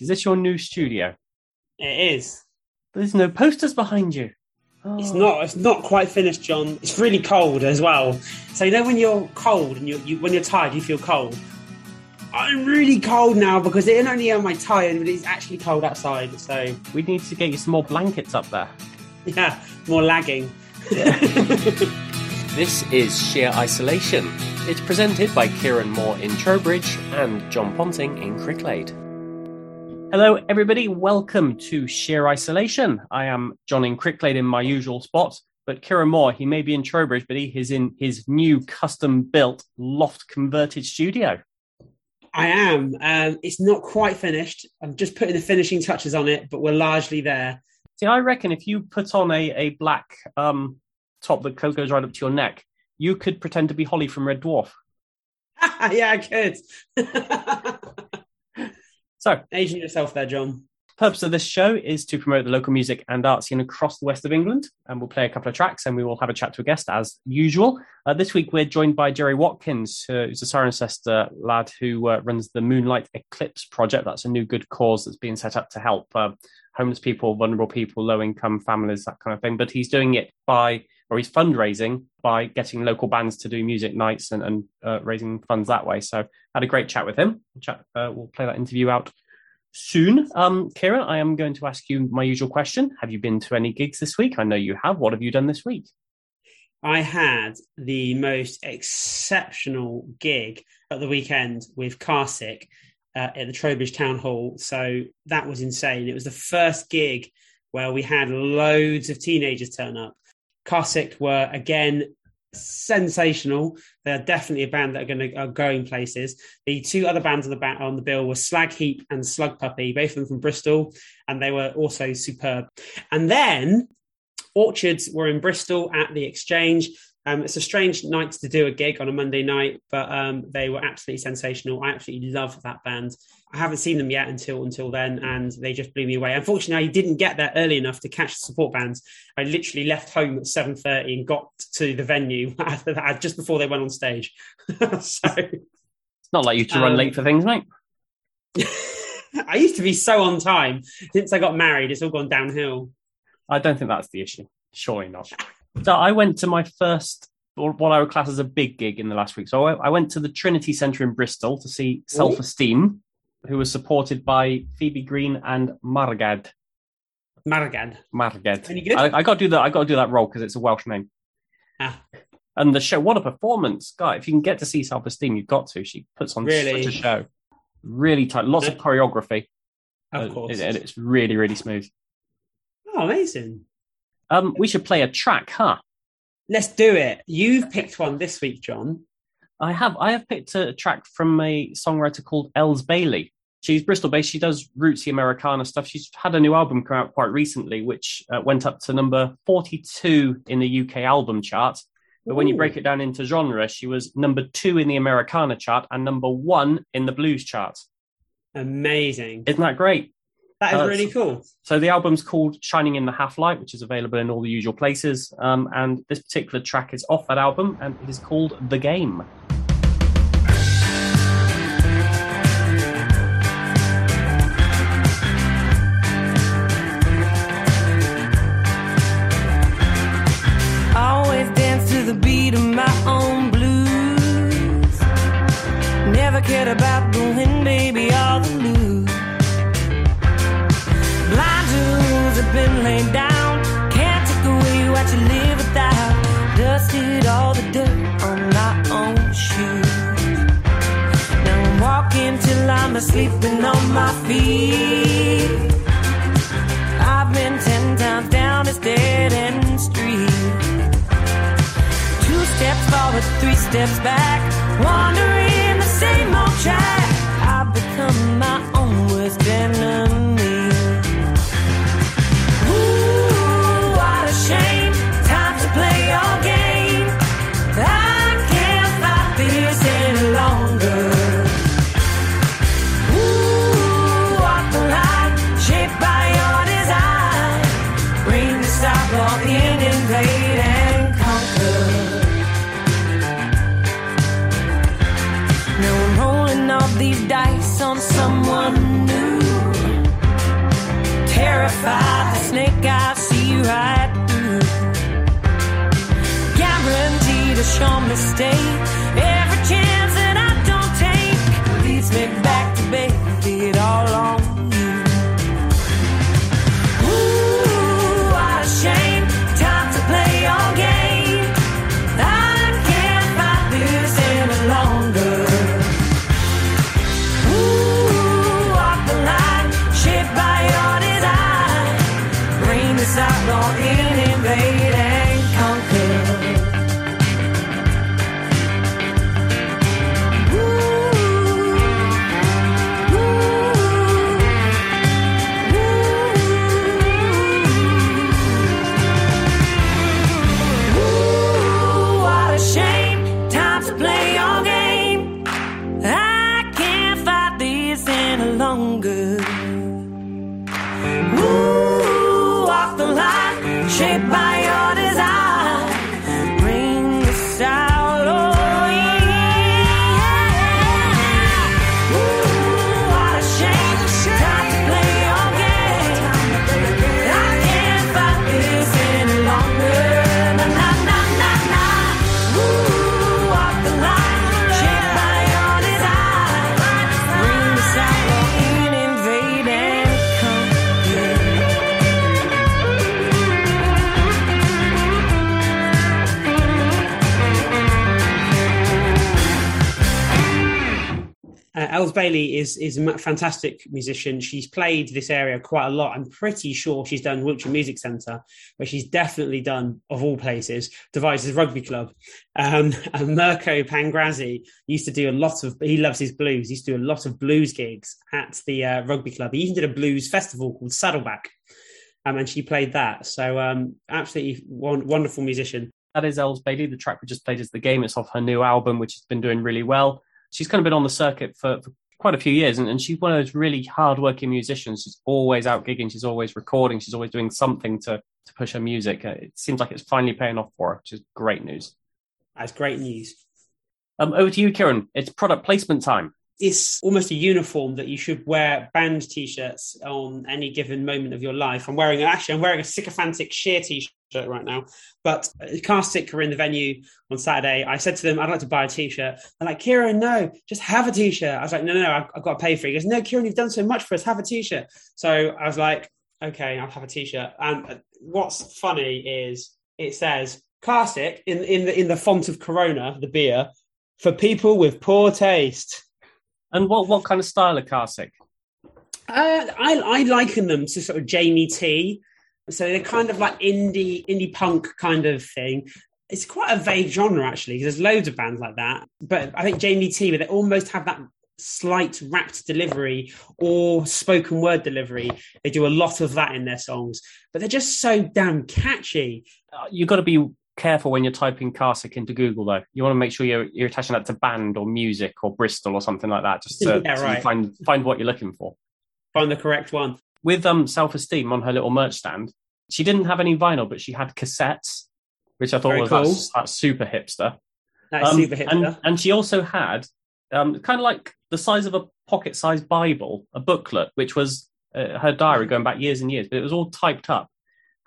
Is this your new studio? It is. There's no posters behind you. It's Oh. not. It's not quite finished, John. It's really cold as well. So you know when you're cold and you, you when you're tired, you feel cold. I'm really cold now because it not only am I tired, but it's actually cold outside. So We need to get you some more blankets up there. yeah, more lagging. This is Sheer Isolation. It's presented by Kieran Moore in Trowbridge and John Ponting in Cricklade. Hello, everybody. Welcome to Sheer Isolation. I am John in Cricklade in my usual spot, but Kieran Moore, he may be in Trowbridge, but he is in his new custom built loft converted studio. I am. Um, it's not quite finished. I'm just putting the finishing touches on it, but we're largely there. See, I reckon if you put on a, a black um, top that goes right up to your neck, you could pretend to be Holly from Red Dwarf. yeah, I could. So, Aging yourself there, John. purpose of this show is to promote the local music and art scene across the west of England, and we'll play a couple of tracks and we will have a chat to a guest as usual. Uh, this week we're joined by Jerry Watkins, uh, who's a Cirencester lad who uh, runs the Moonlight Eclipse project. That's a new good cause that's being set up to help uh, homeless people, vulnerable people, low income families, that kind of thing. But he's doing it by, or he's fundraising by getting local bands to do music nights and, and uh, raising funds that way. So had a great chat with him. Chat, uh, we'll play that interview out soon. Um, Kira, I am going to ask you my usual question. Have you been to any gigs this week? I know you have. What have you done this week? I had the most exceptional gig at the weekend with Carsick uh, at the Trowbridge Town Hall. So that was insane. It was the first gig where we had loads of teenagers turn up. Carsick were again sensational. They're definitely a band that are going to are going places. The two other bands on the on the bill were Slag Heap and Slug Puppy, both of them from Bristol, and they were also superb. And then Orchards were in Bristol at the Exchange. Um, it's a strange night to do a gig on a Monday night, but um, they were absolutely sensational. I absolutely love that band. I haven't seen them yet until until then, and they just blew me away. Unfortunately, I didn't get there early enough to catch the support bands. I literally left home at seven thirty and got to the venue just before they went on stage. so It's not like you to run Um, late for things, mate. I used to be so on time. Since I got married, it's all gone downhill. I don't think that's the issue. Surely not. So I went to my first, or what I would class as a big gig in the last week. So I, I went to the Trinity Centre in Bristol to see Self Esteem, who was supported by Phoebe Green and Margad. Margad. Any good? I, I got to do that. I got to do that role because it's a Welsh name. Ah. And the show, what a performance, guy! If you can get to see Self Esteem, you've got to. She puts on Really? such a show. Really tight, lots of choreography, Of uh, course. and it's really, really smooth. Oh, amazing. Um, we should play a track, huh? Let's do it. You've picked one this week, John. I have. I have picked a track from a songwriter called Elles Bailey. She's Bristol based. She does rootsy Americana stuff. She's had a new album come out quite recently, which uh, went up to number 42 in the UK album chart. But when you break it down into genre, she was number two in the Americana chart and number one in the blues chart. Amazing. Isn't that great? That is Uh, really cool. So the album's called Shining in the Half Light, which is available in all the usual places. Um, and this particular track is off that album, and it is called The Game. Always dance to the beat of my own blues. Never cared about the win, baby, or the been laid down. Can't take away what you live without. Dusted all the dirt on my own shoes. Now I'm walking till I'm asleep and on my feet. I've been ten times down this dead end street. Two steps forward, three steps back, wandering the same old track. Elles Bailey is is a fantastic musician. She's played this area quite a lot. I'm pretty sure she's done Wiltshire Music Centre, where she's definitely done, of all places, Devizes Rugby Club. Um, and Mirko Pangrazzi used to do a lot of. He loves his blues. He used to do a lot of blues gigs at the uh, rugby club. He even did a blues festival called Saddleback, um, and she played that. So um, absolutely won- wonderful musician. That is Elles Bailey. The track we just played is The Game. It's off her new album, which has been doing really well. She's kind of been on the circuit for, for quite a few years, and, and she's one of those really hardworking musicians. She's always out gigging, she's always recording, she's always doing something to, to push her music. Uh, it seems like it's finally paying off for her, which is great news. That's great news. Um, over to you, Kieran. It's product placement time. it's almost a uniform that you should wear band t-shirts on any given moment of your life. I'm wearing actually I'm wearing a sycophantic sheer t-shirt right now. But uh, Carsick were in the venue on Saturday. I said to them, I'd like to buy a t-shirt. They're like, Kieran, no, just have a t-shirt. I was like, no, no, no, I've, I've got to pay for it. He goes, no, Kieran, you've done so much for us. Have a t-shirt. So I was like, okay, I'll have a t-shirt. And uh, what's funny is it says Carsick in in the in the font of Corona, the beer, for people with poor taste. And what, what kind of style of Carsick? Uh, I, I liken them to sort of Jamie T. So they're kind of like indie indie punk kind of thing. It's quite a vague genre actually, because there's loads of bands like that. But I think Jamie T, where they almost have that slight rapped delivery or spoken word delivery. They do a lot of that in their songs, but they're just so damn catchy. Uh, You've got to be careful when you're typing Carsick into Google, though. You want to make sure you're, you're attaching that to band or music or Bristol or something like that, just to, Yeah, so you find find what you're looking for. Find the correct one. With um self esteem on her little merch stand. She didn't have any vinyl, but she had cassettes, which I thought Very was cool. that's, that's super hipster. That's Um, super hipster. And, and she also had um, kind of like the size of a pocket-sized Bible, a booklet, which was uh, her diary going back years and years, but it was all typed up,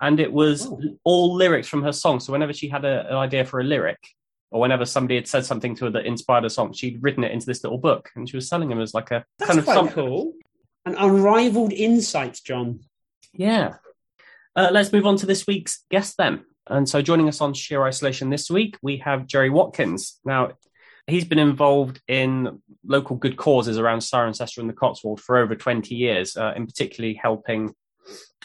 and it was Oh. all lyrics from her song. So whenever she had a, an idea for a lyric, or whenever somebody had said something to her that inspired a song, she'd written it into this little book, and she was selling them as like a That's kind of some, cool. An unrivaled insight, John. Yeah. Uh, let's move on to this week's guest then. And so joining us on Sheer Isolation this week, we have Jerry Watkins. Now, he's been involved in local good causes around Cirencester and the Cotswold for over 20 years, uh, in particularly helping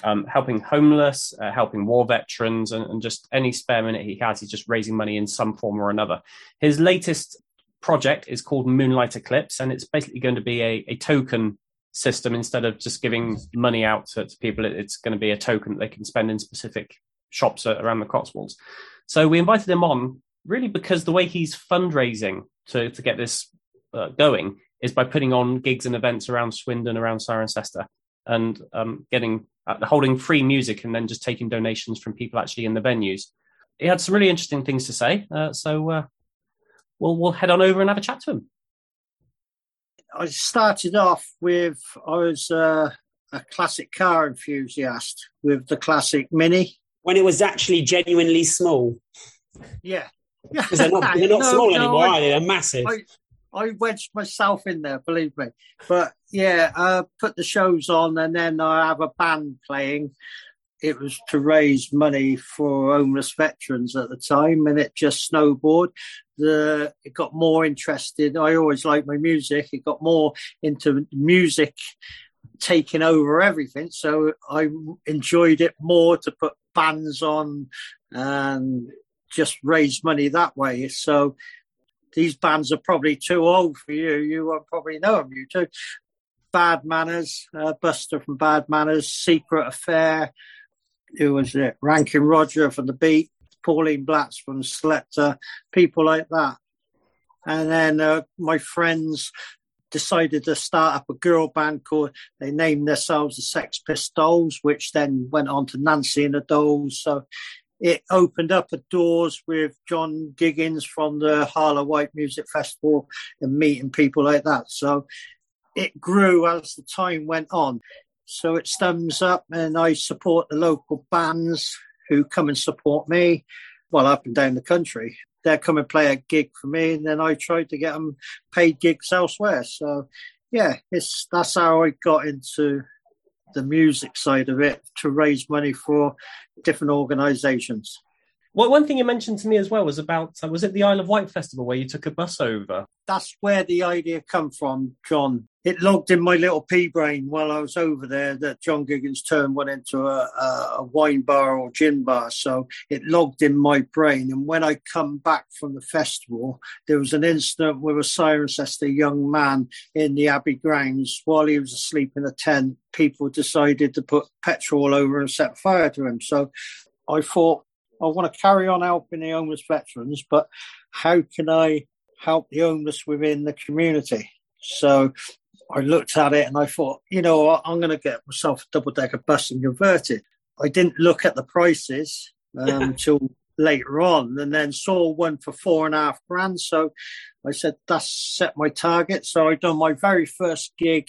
um, helping homeless, uh, helping war veterans, and, and just any spare minute he has, he's just raising money in some form or another. His latest project is called Moonlight Eclipse, and it's basically going to be a, a token system instead of just giving money out to, to people. it- It's going to be a token that they can spend in specific shops around the Cotswolds. So we invited him on really because the way he's fundraising to, to get this uh, going is by putting on gigs and events around Swindon, around Cirencester, and um, getting uh, holding free music and then just taking donations from people actually in the venues. He had some really interesting things to say, uh, so uh, we'll we'll head on over and have a chat to him. I started off with I was uh, a classic car enthusiast with the classic Mini. When it was actually genuinely small. Yeah, Because they're not, they're not No, small no, anymore, I- are they? They're massive. I, I wedged myself in there, believe me. But yeah, uh, put the shows on, and then I have a band playing. It was to raise money for homeless veterans at the time, and it just snowboarded. The it got more interested. I always liked my music. It got more into music taking over everything. So I enjoyed it more to put bands on and just raise money that way. So these bands are probably too old for you. You probably know them, you too. Bad Manners, uh, Buster from Bad Manners, Secret Affair, who was it? Rankin Roger from The Beat, Pauline Blatz from Selecter, people like that. And then uh, my friends decided to start up a girl band called, they named themselves the Sex Pistols, which then went on to Nancy and the Dolls. So it opened up the doors with John Giddings from the Isle of Wight Music Festival and meeting people like that. So it grew as the time went on. So it stems up, and I support the local bands who come and support me, well, up and down the country. They come and play a gig for me, and then I try to get them paid gigs elsewhere. So, yeah, it's that's how I got into the music side of it to raise money for different organisations. Well, one thing you mentioned to me as well was about uh, was it the Isle of Wight festival where you took a bus over? That's where the idea come from, John. It logged in my little pea brain while I was over there that John Giddings' turn went into a, a, wine bar or gin bar. So it logged in my brain. And when I come back from the festival, there was an incident with a Cirencester young man in the Abbey grounds while he was asleep in a tent. People decided to put petrol over and set fire to him. So I thought, I want to carry on helping the homeless veterans, but how can I help the homeless within the community? So I looked at it and I thought, you know, I'm going to get myself a double decker bus and convert it. I didn't look at the prices um, until later on and then saw one for four and a half grand. So I said, that's set my target. So I done my very first gig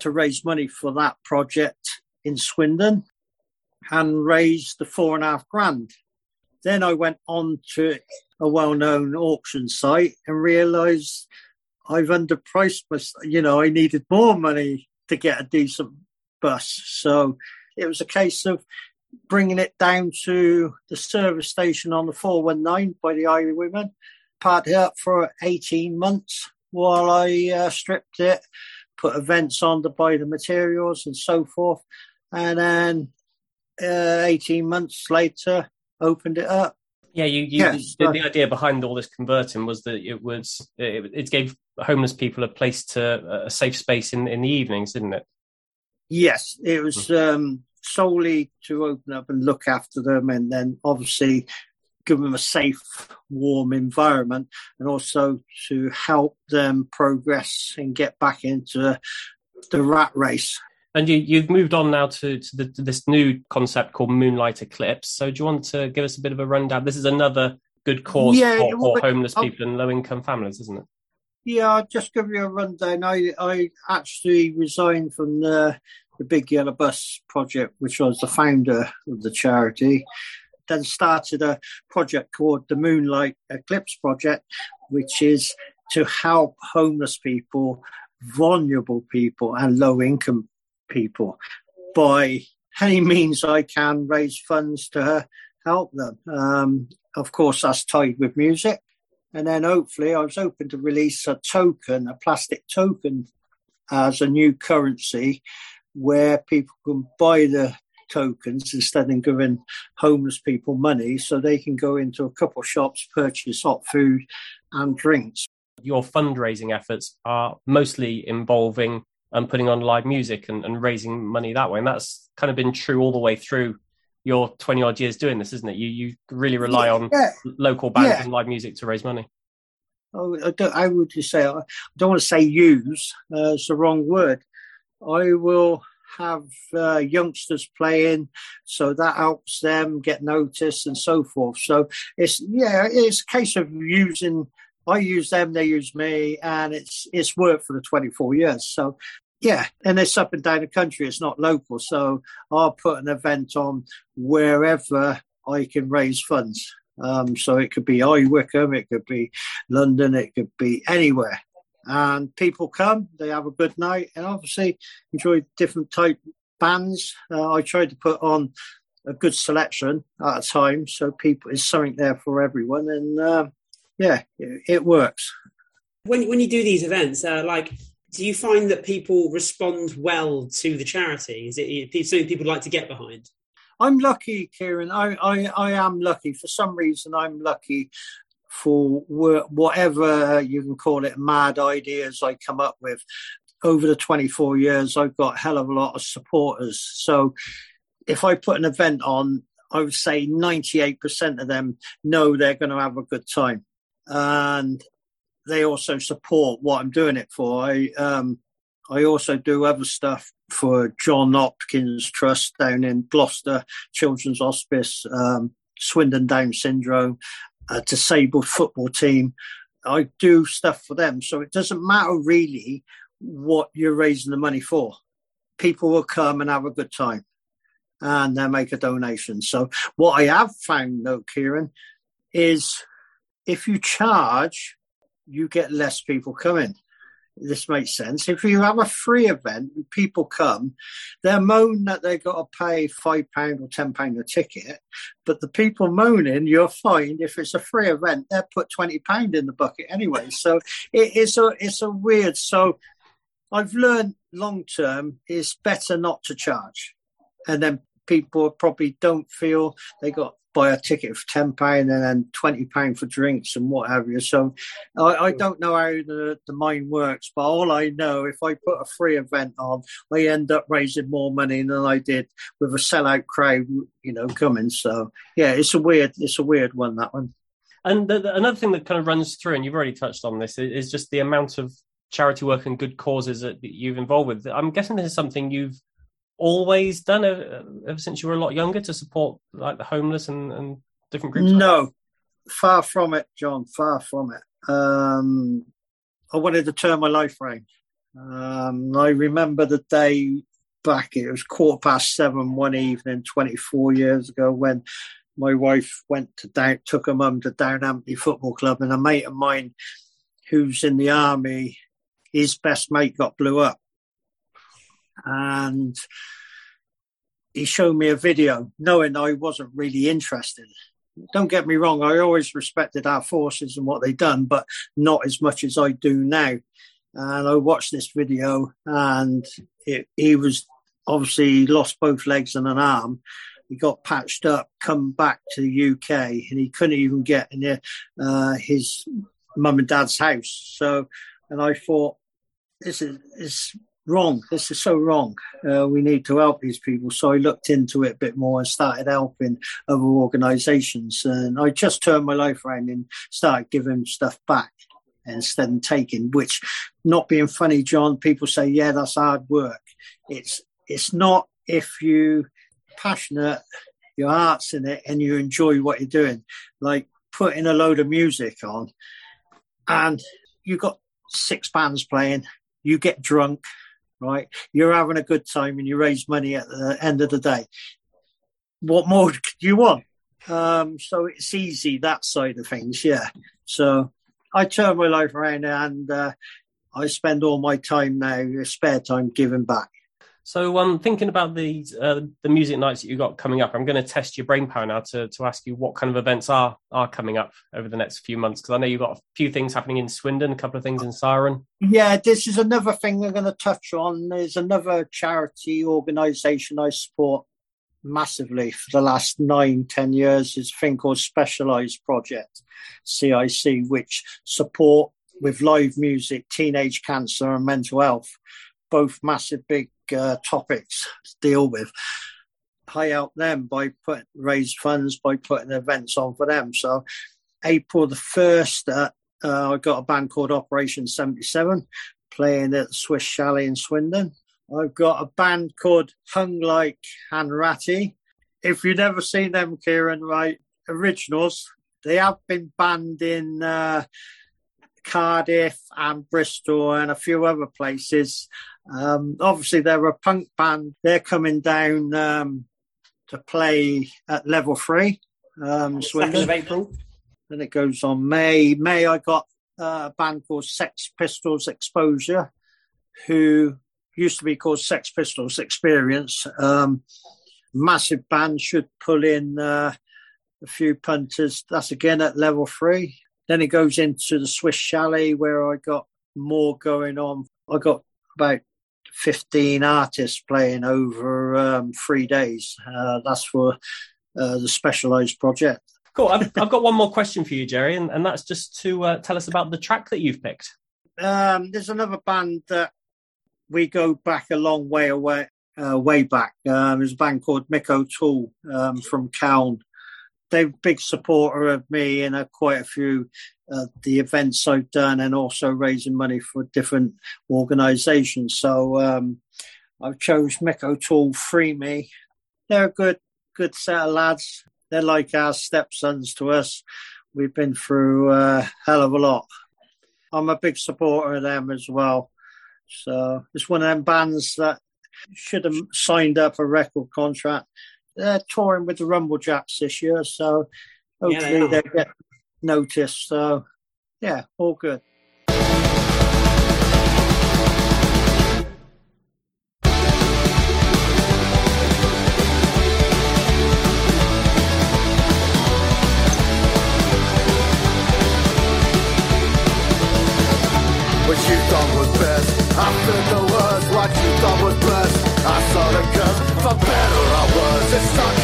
to raise money for that project in Swindon and raised the four and a half grand. Then I went on to a well-known auction site and realised I've underpriced my. You know, I needed more money to get a decent bus, so it was a case of bringing it down to the service station on the 419 by the Irish Highwaymen. Parked it up for 18 months while I uh, stripped it, put events on to buy the materials and so forth, and then uh, 18 months later opened it up. Yeah, you, you Yes, the, the idea behind all this converting was that it was it, it gave homeless people a place to a safe space in in the evenings, didn't it? Yes, it was um, solely to open up and look after them, and then obviously give them a safe, warm environment, and also to help them progress and get back into the rat race. And you, you've moved on now to, to, the, to this new concept called Moonlight Eclipse. So, do you want to give us a bit of a rundown? This is another good cause Yeah, for, for homeless I'll- people and low income families, isn't it? Yeah, I'll just give you a rundown. I, I actually resigned from the, the Big Yellow Bus project, which was the founder of the charity. Then started a project called the Moonlight Eclipse Project, which is to help homeless people, vulnerable people, and low income people by any means I can raise funds to help them. Um, of course, that's tied with music. And then hopefully I was hoping to release a token, a plastic token as a new currency where people can buy the tokens instead of giving homeless people money so they can go into a couple shops, purchase hot food and drinks. Your fundraising efforts are mostly involving um, putting on live music and, and raising money that way. And that's kind of been true all the way through your 20 odd years doing this, isn't it? You, you really rely on Yeah. local bands Yeah. and live music to raise money. Oh, I, don't, I would just say, I don't want to say use, uh, it's the wrong word. I will have uh, youngsters playing, so that helps them get noticed and so forth. So it's, yeah, it's a case of using, I use them, they use me, and it's, it's worked for the 24 years. So yeah, and it's up and down the country, it's not local. So I'll put an event on wherever I can raise funds. Um, so it could be High Wycombe, it could be London, it could be anywhere. And people come, they have a good night, and obviously enjoy different type bands. Uh, I tried to put on a good selection at a time, so people is something there for everyone, and uh, yeah, it, it, works. When when you do these events, uh, like, do you find that people respond well to the charity? Is it something people like to get behind? I'm lucky, Kieran. I, I, I am lucky. For some reason, I'm lucky for whatever you can call it, mad ideas I come up with. Over the 24 years, I've got a hell of a lot of supporters. So if I put an event on, I would say 98% of them know they're going to have a good time. And they also support what I'm doing it for. I, um, I also do other stuff for John Hopkins Trust down in Gloucester, Children's Hospice, um, Swindon Down Syndrome, a disabled football team. I do stuff for them. So it doesn't matter really what you're raising the money for. People will come and have a good time and they make a donation. So what I have found though, Kieran, is if you charge, you get less people coming this makes sense. If you have a free event and people come, they're moan that they've got to pay five pound or ten pound a ticket. But the people moaning, you'll find if it's a free event, they'll put twenty pound in the bucket anyway. So it is a it's a weird. So I've learned long term it's better not to charge, and then people probably don't feel they got buy a ticket for ten pound and then twenty pound for drinks and what have you. So I, I, don't know how the, the mind works, but all I know if I put a free event on, I end up raising more money than I did with a sellout crowd, you know, coming. So yeah, it's a weird, it's a weird one that one. And the, the, another thing that kind of runs through, and you've already touched on this, is just the amount of charity work and good causes that you've involved with. I'm guessing this is something you've always done ever, ever, since you were a lot younger to support like the homeless and, and different groups? No, far from it, John. Far from it. Um, I wanted to turn my life around. Um, I remember the day back. It was quarter past seven one evening, 24 years ago, when my wife went to down, took her mum to Downhampton Football Club, and a mate of mine who's in the army, his best mate got blew up and he showed me a video, knowing I wasn't really interested. Don't get me wrong, I always respected our forces and what they'd done, but not as much as I do now. And I watched this video, and it, he was obviously lost both legs and an arm. He got patched up, come back to the UK, and he couldn't even get in uh, his mum and dad's house. So, and I thought, this is, is wrong. This is so wrong. Uh, we need to help these people. So I looked into it a bit more and started helping other organisations. And I just turned my life around and started giving stuff back instead of taking. Which, not being funny, John, people say, "Yeah, that's hard work." It's it's not if you're passionate, your heart's in it, and you enjoy what you're doing. Like putting a load of music on, and you got six bands playing. You get drunk, right? You're having a good time and you raise money at the end of the day. What more do you want? Um, so it's easy that side of things, yeah. So I turn my life around and uh, I spend all my time now, spare time, giving back. So, um, thinking about the uh, the music nights that you got coming up, I'm going to test your brain power now to to ask you what kind of events are are coming up over the next few months because I know you've got a few things happening in Swindon, a couple of things in Ciren. Yeah, this is another thing I'm going to touch on. There's another charity organisation I support massively for the last nine, ten years. It's a thing called Specialised Project, CIC, which support with live music, teenage cancer, and mental health both massive big uh, topics to deal with. I help them by put raise funds by putting events on for them. So April the first, uh, uh, I got a band called Operation Seventy Seven playing at the Swiss Chalet in Swindon. I've got a band called Hung Like Hanratty. If you've never seen them, Kieran, right, originals, they have been banned in uh, Cardiff and Bristol and a few other places. Um, obviously, they're a punk band. They're coming down um, to play at level three Um, Second of April. Then it goes on May. May, I got uh, a band called Sex Pistols Exposure, who used to be called Sex Pistols Experience. Um, massive band should pull in uh, a few punters. That's again at level three. Then it goes into the Swiss Chalet where I got more going on. I got about 15 artists playing over um, three days. Uh, that's for uh, the specialized project. Cool. I've, I've got one more question for you, Jerry, and, and that's just to uh, tell us about the track that you've picked. Um, there's another band that we go back a long way away, uh, way back. Um, there's a band called Mick O'Toole um, from Cowan. They're a big supporter of me and quite a few uh, the events I've done, and also raising money for different organisations. So um, I chose Mick O'Toole Free Me. They're a good, good set of lads. They're like our stepsons to us. We've been through a hell of a lot. I'm a big supporter of them as well. So it's one of them bands that should have signed up a record contract. They're touring with the Rumjacks this year, so Yeah, they hopefully are. they get noticed. So yeah, all good. What you thought was best, I felt the worst. What you thought was blessed, I saw the curse. Better. Or worse, it's stuck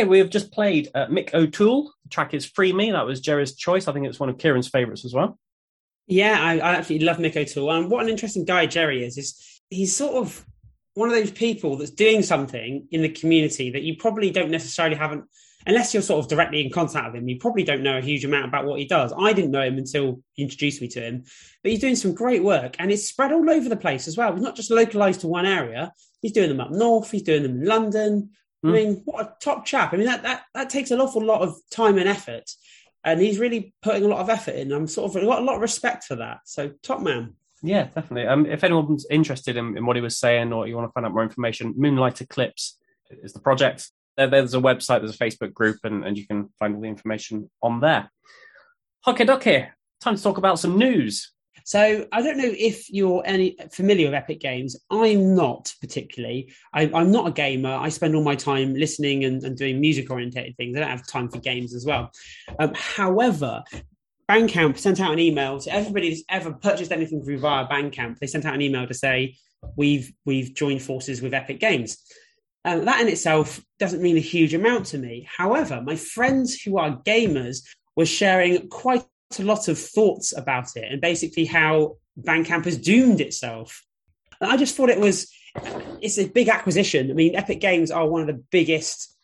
Okay, we have just played uh, Mick O'Toole. The track is Free Me. That was Jerry's choice. I think it's one of Kieran's favourites as well. Yeah, I, I absolutely love Mick O'Toole. And what an interesting guy Jerry is, is he's sort of one of those people that's doing something in the community that you probably don't necessarily haven't unless you're sort of directly in contact with him, you probably don't know a huge amount about what he does. I didn't know him until he introduced me to him, but he's doing some great work and it's spread all over the place as well. It's not just localized to one area. He's doing them up north. He's doing them in London. I Mm. mean, what a top chap. I mean, that, that, that takes an awful lot of time and effort. And he's really putting a lot of effort in. I'm sort of I've got a lot of respect for that. So, top man. Yeah, definitely. Um, if anyone's interested in, in what he was saying or you want to find out more information, Moonlight Eclipse is the project. There, there's a website, there's a Facebook group, and, and you can find all the information on there. Hockey docky, time to talk about some news. So I don't know if you're any familiar with Epic Games. I'm not particularly. I, I'm not a gamer. I spend all my time listening and, and doing music oriented things. I don't have time for games as well. Um, however, Bandcamp sent out an email to everybody that's ever purchased anything through via Bandcamp. They sent out an email to say we've we've joined forces with Epic Games. Um, that in itself doesn't mean a huge amount to me. However, my friends who are gamers were sharing quite a lot of thoughts about it and basically how Bandcamp has doomed itself. And I just thought it was it's a big acquisition. I mean, Epic Games are one of the biggest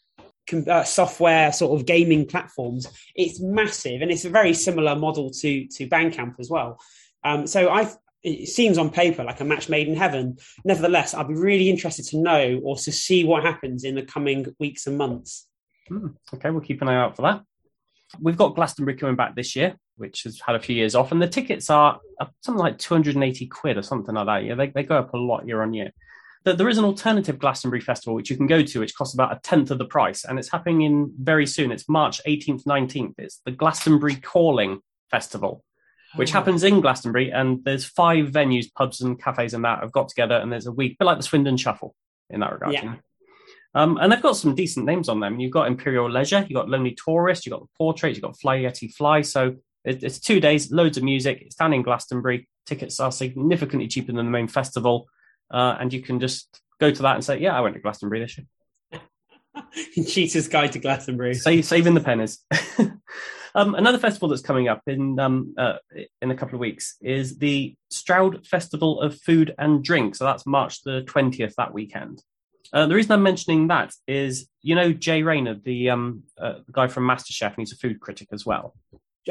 uh, software sort of gaming platforms. It's massive and it's a very similar model to to Bandcamp as well. Um, so I it seems on paper like a match made in heaven. Nevertheless, I'd be really interested to know or to see what happens in the coming weeks and months. Hmm, okay, we'll keep an eye out for that. We've got Glastonbury coming back this year, which has had a few years off, and the tickets are something like 280 quid or something like that. Yeah, they, they go up a lot year on year. But there is an alternative Glastonbury festival which you can go to, which costs about a tenth of the price, and it's happening in very soon. It's March 18th, 19th. It's the Glastonbury Calling Festival, oh, which happens in Glastonbury, and there's five venues, pubs and cafes, and that have got together, and there's a week, a bit like the Swindon Shuffle in that regard. Yeah. you know. Um, and they've got some decent names on them. You've got Imperial Leisure, you've got Lonely Tourist, you've got the Portrait, you've got Fly Yeti Fly. So it, it's two days, loads of music. It's down in Glastonbury. Tickets are significantly cheaper than the main festival, uh, and you can just go to that and say, "Yeah, I went to Glastonbury this year." Cheater's Guide to Glastonbury. Save, saving the pennies. um, another festival that's coming up in um, uh, in a couple of weeks is the Stroud Festival of Food and Drink. So that's March the twentieth that weekend. Uh, the reason I'm mentioning that is, you know, Jay Rayner, the um, uh, guy from MasterChef, and he's a food critic as well.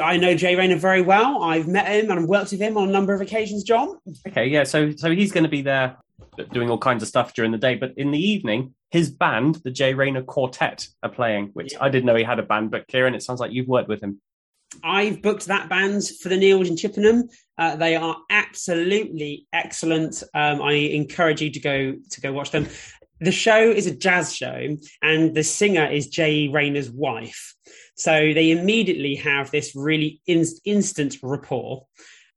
I know Jay Rayner very well. I've met him and I've worked with him on a number of occasions, John. Okay, yeah, so so he's going to be there doing all kinds of stuff during the day, but in the evening, his band, the Jay Rayner Quartet, are playing. Which Yeah. I didn't know he had a band, but Kieran, it sounds like you've worked with him. I've booked that band for the Neils in Chippenham. Uh, they are absolutely excellent. Um, I encourage you to go to go watch them. The show is a jazz show, and the singer is Jay Rayner's wife. So they immediately have this really in- instant rapport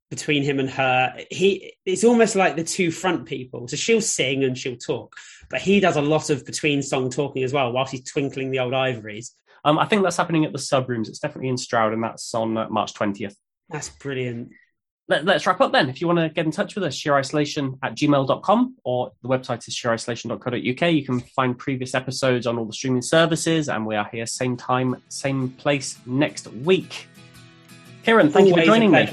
between him and her. He it's almost like the two front people. So she'll sing and she'll talk, but he does a lot of between song talking as well, whilst he's twinkling the old ivories. Um, I think that's happening at the sub rooms. It's definitely in Stroud, and that's on uh, March 20th. That's brilliant. Let, us wrap up then. If you want to get in touch with us, sheerisolation at gmail.com or the website is sheerisolation.co.uk. You can find previous episodes on all the streaming services, and we are here same time, same place next week. Kieran, thank you for joining me.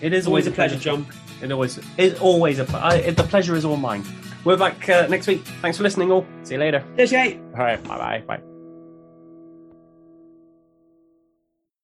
It is Always a pleasure, John. It always is always a I, the pleasure is all mine. We're back uh, next week. Thanks for listening, all. See you later. Cheers. All right, bye bye bye.